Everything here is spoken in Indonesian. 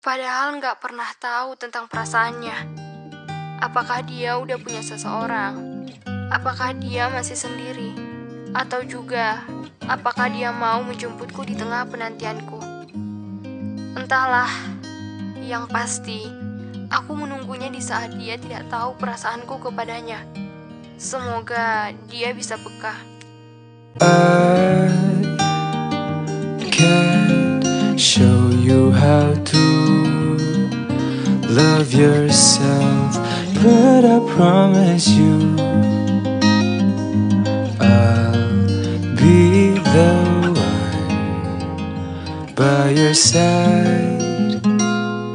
Padahal nggak pernah tahu tentang perasaannya. Apakah dia udah punya seseorang? Apakah dia masih sendiri? Atau juga, apakah dia mau menjemputku di tengah penantianku? Entahlah, yang pasti, aku menunggunya di saat dia tidak tahu perasaanku kepadanya. Semoga dia bisa peka. I can't show you how to love yourself, but I promise you I'll be the one by your side.